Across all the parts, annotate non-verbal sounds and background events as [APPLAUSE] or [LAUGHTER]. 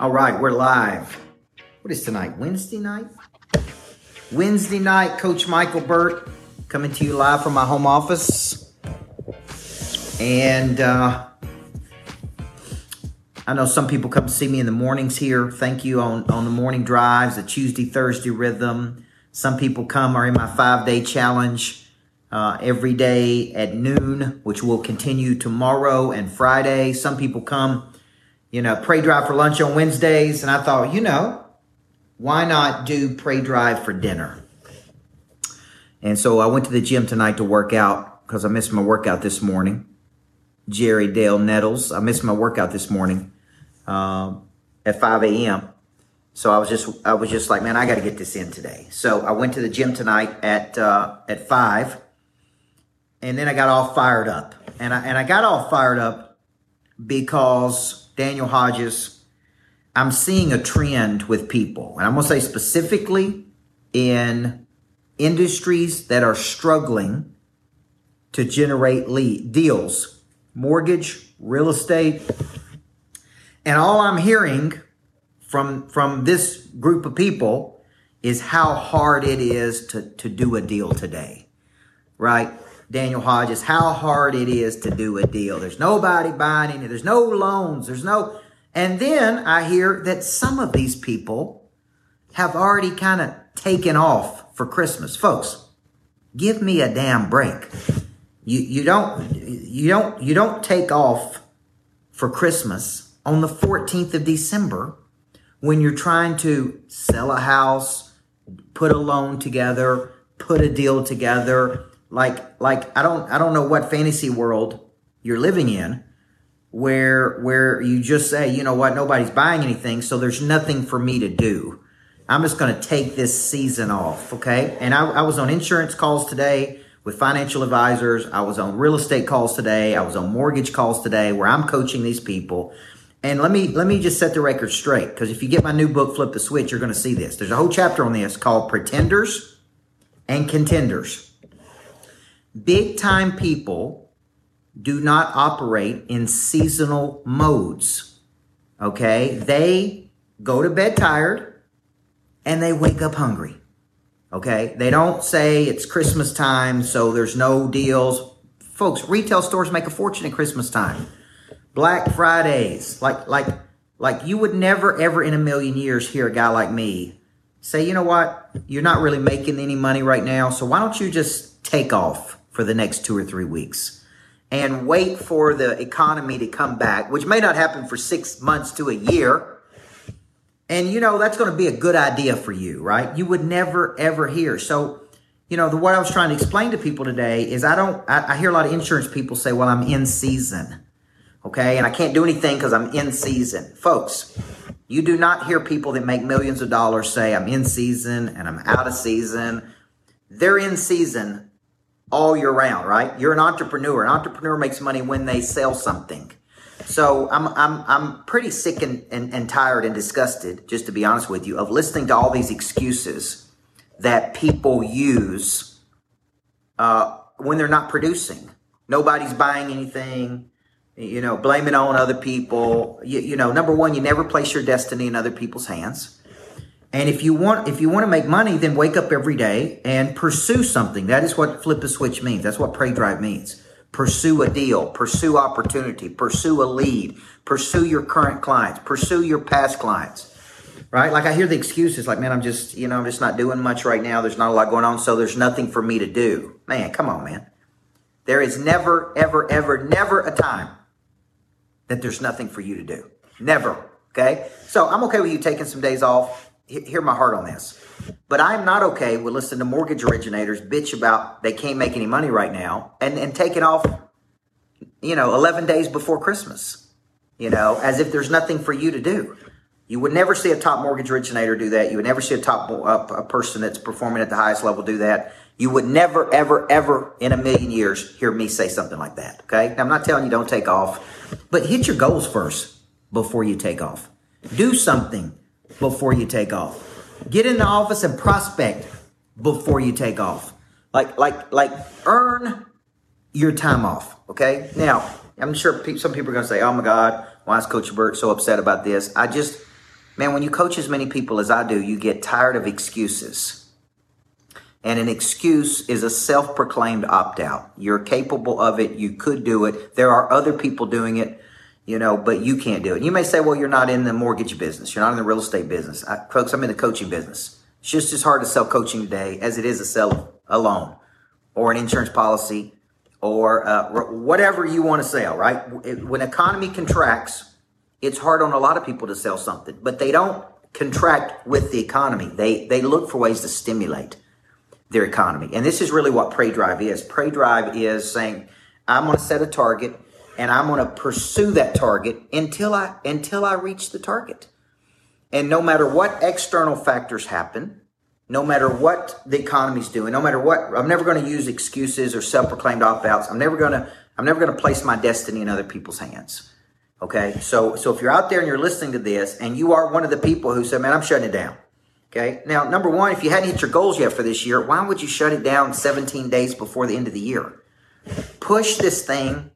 All right, we're live. What is tonight? Wednesday night? Wednesday night, Coach Michael Burt coming to you live from my home office. And uh, I know some people come see me in the mornings here. Thank you on, on the morning drives, the Tuesday, Thursday rhythm. Some people come are in my five day challenge uh, every day at noon, which will continue tomorrow and Friday. Some people come, you know, prey drive for lunch on Wednesdays. And I thought, you know, why not do prey drive for dinner? And so I went to the gym tonight to work out because I missed my workout this morning. Jerry Dale Nettles. I missed my workout this morning um, at 5 a.m. So I was just I was just like, man, I got to get this in today. So I went to the gym tonight at uh, at five, and then I got all fired up, and I and I got all fired up because Daniel Hodges. I'm seeing a trend with people, and I'm gonna say specifically in industries that are struggling to generate lead deals, mortgage, real estate, and all I'm hearing from from this group of people is how hard it is to, to do a deal today. Right? Daniel Hodges, how hard it is to do a deal. There's nobody buying any, there's no loans, there's no and then I hear that some of these people have already kind of taken off for Christmas. Folks, give me a damn break. You you don't you don't you don't take off for Christmas on the 14th of December when you're trying to sell a house, put a loan together, put a deal together. Like, like, I don't, I don't know what fantasy world you're living in where, where you just say, you know what, nobody's buying anything. So there's nothing for me to do. I'm just going to take this season off. Okay. And I, I was on insurance calls today with financial advisors. I was on real estate calls today. I was on mortgage calls today where I'm coaching these people and let me let me just set the record straight because if you get my new book, Flip the Switch, you're going to see this. There's a whole chapter on this called Pretenders and Contenders. Big time people do not operate in seasonal modes. Okay? They go to bed tired and they wake up hungry. Okay? They don't say it's Christmas time, so there's no deals. Folks, retail stores make a fortune at Christmas time. Black Fridays, like like like you would never ever in a million years hear a guy like me say, you know what, you're not really making any money right now, so why don't you just take off for the next two or three weeks and wait for the economy to come back, which may not happen for six months to a year. And you know, that's going to be a good idea for you, right? You would never ever hear. So, you know, the what I was trying to explain to people today is I don't, I, I hear a lot of insurance people say, well, I'm in season. Okay. And I can't do anything because I'm in season. Folks, you do not hear people that make millions of dollars say, I'm in season and I'm out of season. They're in season all year round, right? You're an entrepreneur. An entrepreneur makes money when they sell something. So I'm I'm I'm pretty sick and, and, and tired and disgusted, just to be honest with you, of listening to all these excuses that people use uh, when they're not producing. Nobody's buying anything you know, blame it on other people. You, you know, number one, you never place your destiny in other people's hands. And if you want, if you want to make money, then wake up every day and pursue something. That is what flip a switch means. That's what prey drive means. Pursue a deal, pursue opportunity, pursue a lead, pursue your current clients, pursue your past clients. Right? Like I hear the excuses like, man, I'm just, you know, I'm just not doing much right now. There's not a lot going on. So there's nothing for me to do. Man, come on, man. There is never, ever, ever, never a time that there's nothing for you to do. Never. Okay. So I'm okay with you taking some days off. Hear my heart on this. But I'm not okay with listening to mortgage originators bitch about they can't make any money right now and, and taking off, you know, 11 days before Christmas, you know, as if there's nothing for you to do. You would never see a top mortgage originator do that. You would never see a top uh, a person that's performing at the highest level do that. You would never, ever, ever in a million years hear me say something like that. Okay. Now, I'm not telling you don't take off. But hit your goals first before you take off. Do something before you take off. Get in the office and prospect before you take off. Like, like, like earn your time off. Okay. Now, I'm sure some people are going to say, Oh my God, why is Coach Burt so upset about this? I just, Man, when you coach as many people as I do, you get tired of excuses. And an excuse is a self proclaimed opt out. You're capable of it. You could do it. There are other people doing it, you know, but you can't do it. You may say, well, you're not in the mortgage business. You're not in the real estate business. I, folks, I'm in the coaching business. It's just as hard to sell coaching today as it is to sell a loan or an insurance policy or uh, whatever you want to sell, right? When economy contracts, it's hard on a lot of people to sell something, but they don't contract with the economy. They, they look for ways to stimulate their economy. And this is really what Prey Drive is. Prey Drive is saying, I'm going to set a target and I'm going to pursue that target until I until I reach the target. And no matter what external factors happen, no matter what the economy's doing, no matter what, I'm never going to use excuses or self-proclaimed opt-outs. I'm never going to I'm never going to place my destiny in other people's hands. Okay? So so if you're out there and you're listening to this and you are one of the people who said, "Man, I'm shutting it down." Okay. Now, number one, if you hadn't hit your goals yet for this year, why would you shut it down 17 days before the end of the year? Push this thing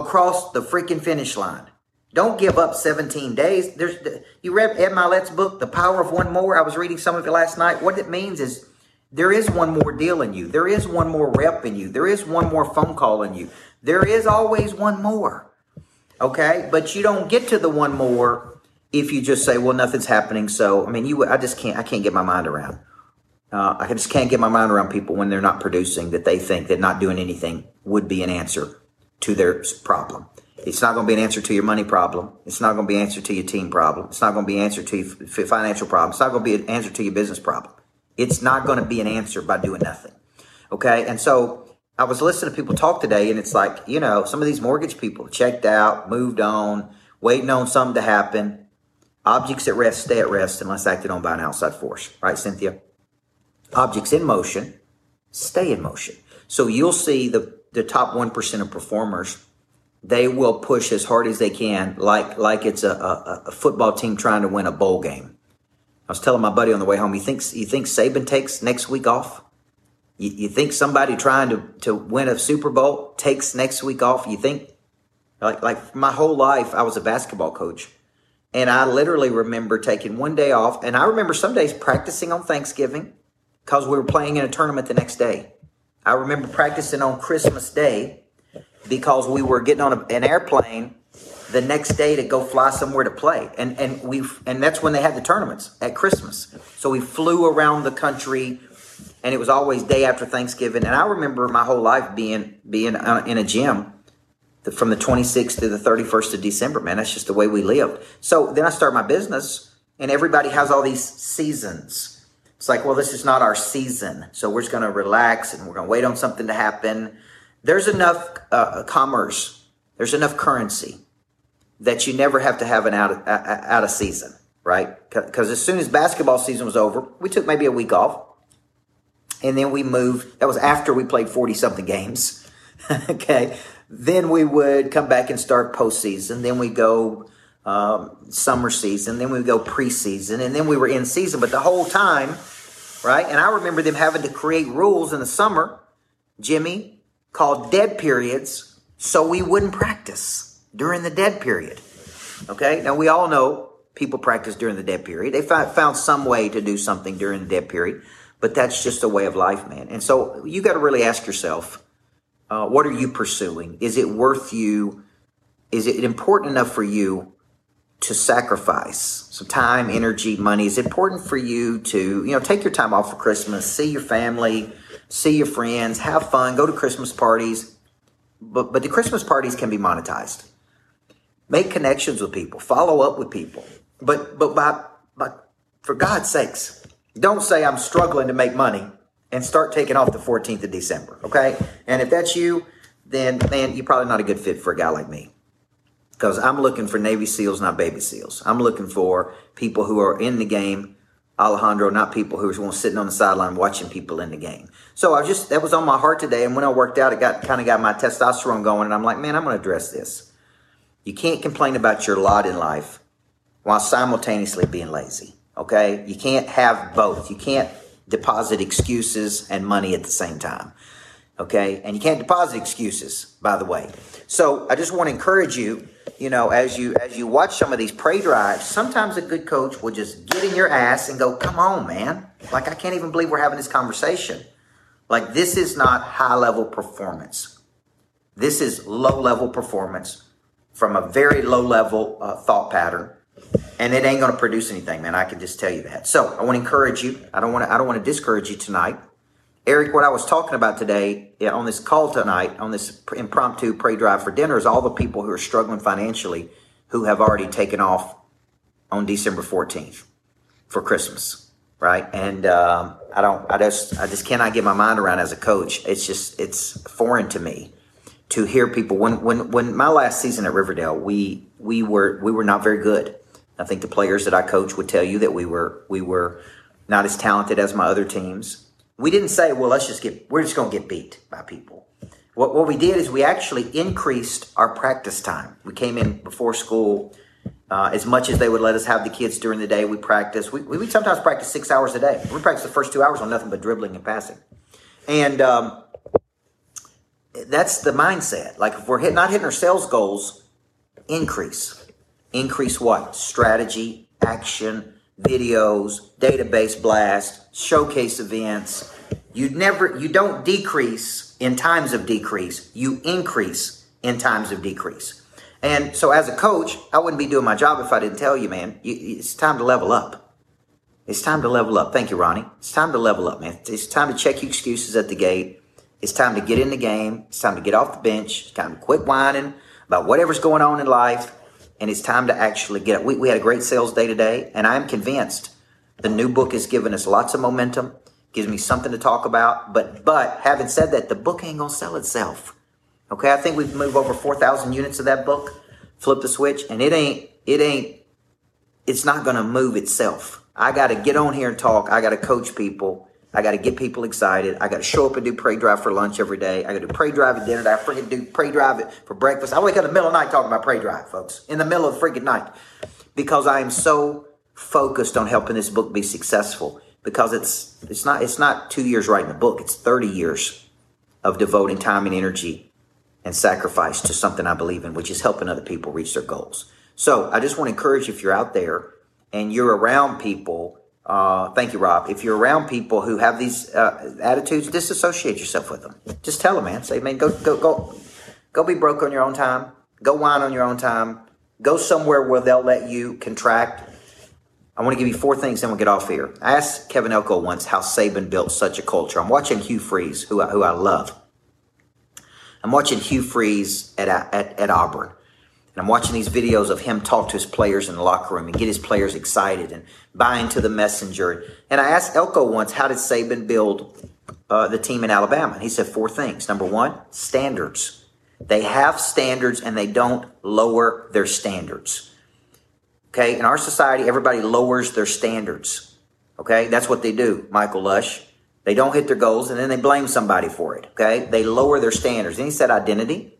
across the freaking finish line. Don't give up 17 days. There's you read Ed Mylett's book, The Power of One More. I was reading some of it last night. What it means is there is one more deal in you. There is one more rep in you. There is one more phone call in you. There is always one more. Okay? But you don't get to the one more if you just say, well, nothing's happening. So, I mean, you, I just can't, I can't get my mind around. Uh, I just can't get my mind around people when they're not producing that they think that not doing anything would be an answer to their problem. It's not going to be an answer to your money problem. It's not going to be an answer to your team problem. It's not going to be an answer to your financial problem. It's not going to be an answer to your business problem. It's not going to be an answer by doing nothing. Okay. And so I was listening to people talk today and it's like, you know, some of these mortgage people checked out, moved on, waiting on something to happen Objects at rest stay at rest unless acted on by an outside force. Right, Cynthia? Objects in motion stay in motion. So you'll see the, the top 1% of performers, they will push as hard as they can, like, like it's a, a, a football team trying to win a bowl game. I was telling my buddy on the way home, you think, you think Saban takes next week off? You, you think somebody trying to, to win a Super Bowl takes next week off? You think, like, like my whole life, I was a basketball coach. And I literally remember taking one day off. And I remember some days practicing on Thanksgiving because we were playing in a tournament the next day. I remember practicing on Christmas Day because we were getting on a, an airplane the next day to go fly somewhere to play. And and we and that's when they had the tournaments at Christmas. So we flew around the country and it was always day after Thanksgiving. And I remember my whole life being being uh, in a gym from the 26th to the 31st of December, man. That's just the way we lived. So then I start my business, and everybody has all these seasons. It's like, well, this is not our season. So we're just going to relax and we're going to wait on something to happen. There's enough uh, commerce, there's enough currency that you never have to have an out of, out of season, right? Because as soon as basketball season was over, we took maybe a week off. And then we moved. That was after we played 40 something games. [LAUGHS] okay. Then we would come back and start postseason. Then we go um, summer season. Then we go preseason, and then we were in season. But the whole time, right? And I remember them having to create rules in the summer, Jimmy, called dead periods, so we wouldn't practice during the dead period. Okay. Now we all know people practice during the dead period. They found, some way to do something during the dead period, but that's just a way of life, man. And so you got to really ask yourself uh, what are you pursuing? Is it worth you? Is it important enough for you to sacrifice some time, energy, money? Is important for you to, you know, take your time off for Christmas, see your family, see your friends, have fun, go to Christmas parties? But, but the Christmas parties can be monetized. Make connections with people, follow up with people. But, but by, but for God's sakes, don't say I'm struggling to make money and start taking off the 14th of December. Okay. And if that's you, then man, you're probably not a good fit for a guy like me. Because I'm looking for Navy SEALs, not baby SEALs. I'm looking for people who are in the game, Alejandro, not people who are sitting on the sideline watching people in the game. So I just, that was on my heart today. And when I worked out, it got kind of got my testosterone going. And I'm like, man, I'm going to address this. You can't complain about your lot in life while simultaneously being lazy. Okay. You can't have both. You can't deposit excuses and money at the same time. Okay. And you can't deposit excuses, by the way. So I just want to encourage you, you know, as you as you watch some of these prey drives, sometimes a good coach will just get in your ass and go, come on, man. Like I can't even believe we're having this conversation. Like this is not high level performance. This is low level performance from a very low level uh, thought pattern and it ain't going to produce anything, man. I can just tell you that. So I want to encourage you. I don't want to. I don't want to discourage you tonight, Eric. What I was talking about today on this call tonight, on this impromptu prey drive for dinner, is all the people who are struggling financially who have already taken off on December fourteenth for Christmas, right? And um, I don't. I just. I just cannot get my mind around as a coach. It's just. It's foreign to me to hear people. When when when my last season at Riverdale, we we were we were not very good I think the players that I coach would tell you that we were we were not as talented as my other teams. We didn't say, well, let's just get we're just going to get beat by people. What what we did is we actually increased our practice time. We came in before school. Uh, as much as they would let us have the kids during the day, we practice. We, we, sometimes practice six hours a day. We practice the first two hours on nothing but dribbling and passing. And um, that's the mindset. Like if we're hit, not hitting our sales goals, increase. Increase what? Strategy, action, videos, database blast, showcase events. You never, you don't decrease in times of decrease. You increase in times of decrease. And so as a coach, I wouldn't be doing my job if I didn't tell you, man, it's time to level up. It's time to level up. Thank you, Ronnie. It's time to level up, man. It's time to check your excuses at the gate. It's time to get in the game. It's time to get off the bench. It's time to quit whining about whatever's going on in life and it's time to actually get it. We, we had a great sales day today, and I'm convinced the new book has given us lots of momentum, gives me something to talk about. But but having said that, the book ain't gonna sell itself. Okay, I think we've moved over four thousand units of that book. Flip the switch, and it ain't it ain't it's not gonna move itself. I got to get on here and talk. I got to coach people. I got to get people excited. I got to show up and do prey drive for lunch every day. I got to do prey drive at dinner. I freaking do prey drive it for breakfast. I wake up in the middle of the night talking about prey drive, folks. In the middle of the freaking night, because I am so focused on helping this book be successful. Because it's it's not it's not two years writing a book. It's thirty years of devoting time and energy and sacrifice to something I believe in, which is helping other people reach their goals. So I just want to encourage if you're out there and you're around people uh, thank you, Rob. If you're around people who have these uh, attitudes, disassociate yourself with them. Just tell them, man. Say, man, go, go, go, go. Be broke on your own time. Go whine on your own time. Go somewhere where they'll let you contract. I want to give you four things, then we'll get off here. I asked Kevin Elko once how Saban built such a culture. I'm watching Hugh Freeze, who I, who I love. I'm watching Hugh Freeze at, at, at Auburn. And I'm watching these videos of him talk to his players in the locker room and get his players excited and buy into the messenger. And I asked Elko once, how did Saban build uh, the team in Alabama? And he said four things. Number one, standards. They have standards and they don't lower their standards. Okay, in our society, everybody lowers their standards. Okay, that's what they do, Michael Lush. They don't hit their goals and then they blame somebody for it. Okay, they lower their standards. And he said identity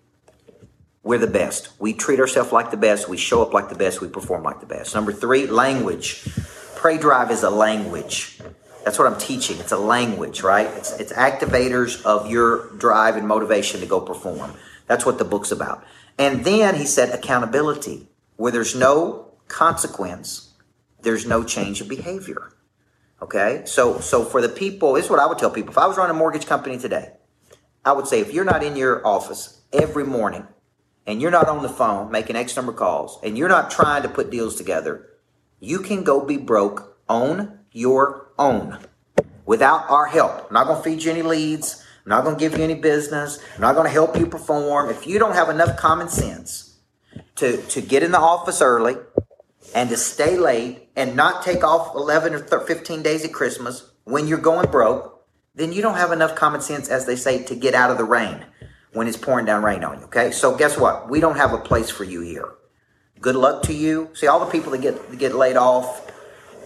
we're the best. We treat ourselves like the best. We show up like the best. We perform like the best. Number three, language. Prey Drive is a language. That's what I'm teaching. It's a language, right? It's, it's activators of your drive and motivation to go perform. That's what the book's about. And then he said accountability. Where there's no consequence, there's no change of behavior. Okay? So so for the people, this is what I would tell people. If I was running a mortgage company today, I would say if you're not in your office every morning and you're not on the phone making X number of calls and you're not trying to put deals together, you can go be broke on your own without our help. I'm not going to feed you any leads. I'm not going to give you any business. I'm not going to help you perform. If you don't have enough common sense to, to get in the office early and to stay late and not take off 11 or 15 days at Christmas when you're going broke, then you don't have enough common sense, as they say, to get out of the rain when it's pouring down rain on you. Okay. So guess what? We don't have a place for you here. Good luck to you. See all the people that get get laid off.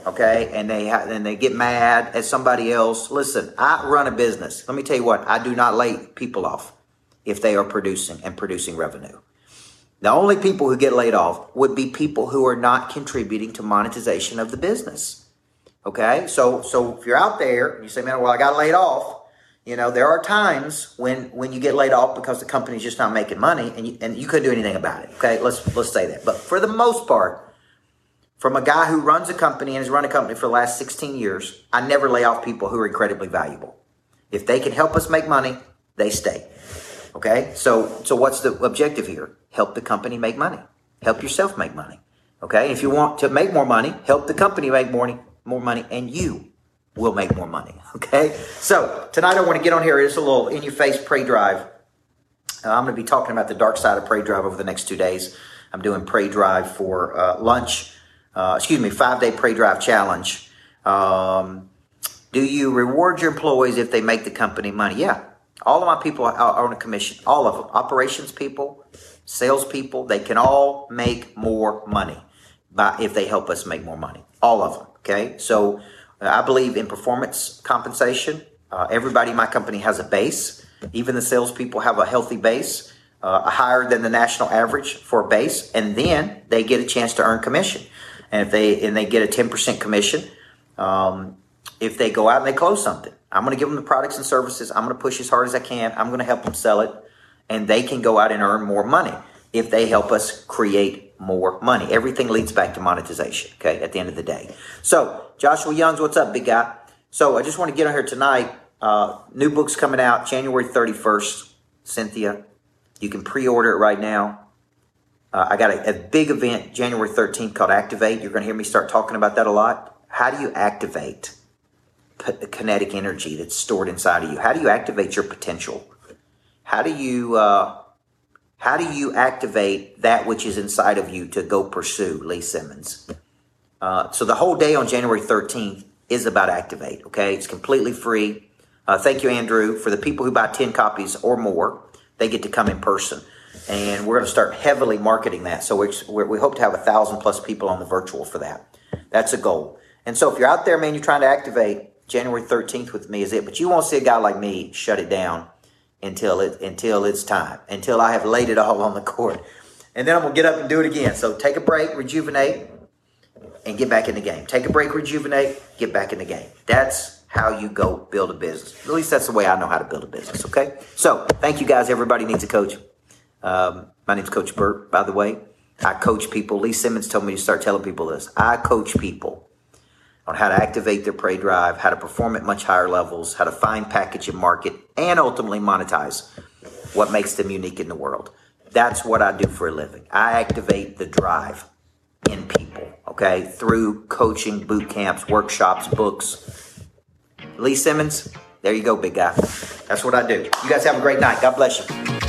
Okay, and they ha- and they get mad at somebody else. Listen, I run a business. Let me tell you what. I do not lay people off if they are producing and producing revenue. The only people who get laid off would be people who are not contributing to monetization of the business. Okay, so so if you're out there and you say, "Man, well, I got laid off," You know, there are times when when you get laid off because the company's just not making money, and you, and you couldn't do anything about it. Okay, let's let's say that. But for the most part, from a guy who runs a company and has run a company for the last 16 years, I never lay off people who are incredibly valuable. If they can help us make money, they stay. Okay, so so what's the objective here? Help the company make money. Help yourself make money. Okay, if you want to make more money, help the company make more money, more money, and you will make more money. Okay? So tonight I want to get on here. It's a little in your face prey drive. Uh, I'm going to be talking about the dark side of prey drive over the next two days. I'm doing prey drive for uh, lunch. Uh, excuse me, five day prey drive challenge. Um, do you reward your employees if they make the company money? Yeah. All of my people are on a commission. All of them. Operations people, sales people, they can all make more money by if they help us make more money. All of them. Okay. So I believe in performance compensation. Uh, everybody in my company has a base. Even the salespeople have a healthy base, uh, higher than the national average for a base, and then they get a chance to earn commission. And if they and they get a ten percent commission, um, if they go out and they close something, I'm going to give them the products and services. I'm going to push as hard as I can. I'm going to help them sell it, and they can go out and earn more money if they help us create more money. Everything leads back to monetization. Okay, at the end of the day. So Joshua Youngs, what's up, big guy? So I just want to get on here tonight. Uh, new book's coming out January 31st. Cynthia, you can pre-order it right now. Uh, I got a, a big event January 13th called Activate. You're going to hear me start talking about that a lot. How do you activate p- kinetic energy that's stored inside of you? How do you activate your potential? How do you uh, how do you activate that which is inside of you to go pursue? Lee Simmons. Uh, so the whole day on January 13th is about Activate. Okay, it's completely free. Uh, thank you, Andrew. For the people who buy 10 copies or more, they get to come in person. And we're going to start heavily marketing that. So we we hope to have a thousand plus people on the virtual for that. That's a goal. And so if you're out there, man, you're trying to activate, January 13th with me is it. But you won't see a guy like me shut it down until it until it's time, until I have laid it all on the court. And then I'm gonna get up and do it again. So take a break, rejuvenate, and get back in the game. Take a break, rejuvenate, get back in the game. That's how you go build a business. At least that's the way I know how to build a business. Okay. So thank you guys. Everybody needs a coach. Um, my name's Coach Burt, by the way. I coach people. Lee Simmons told me to start telling people this. I coach people on how to activate their prey drive, how to perform at much higher levels, how to find, package, and market, and ultimately monetize what makes them unique in the world. That's what I do for a living. I activate the drive in people, okay, through coaching, boot camps, workshops, books. Lee Simmons, there you go, big guy. That's what I do. You guys have a great night. God bless you.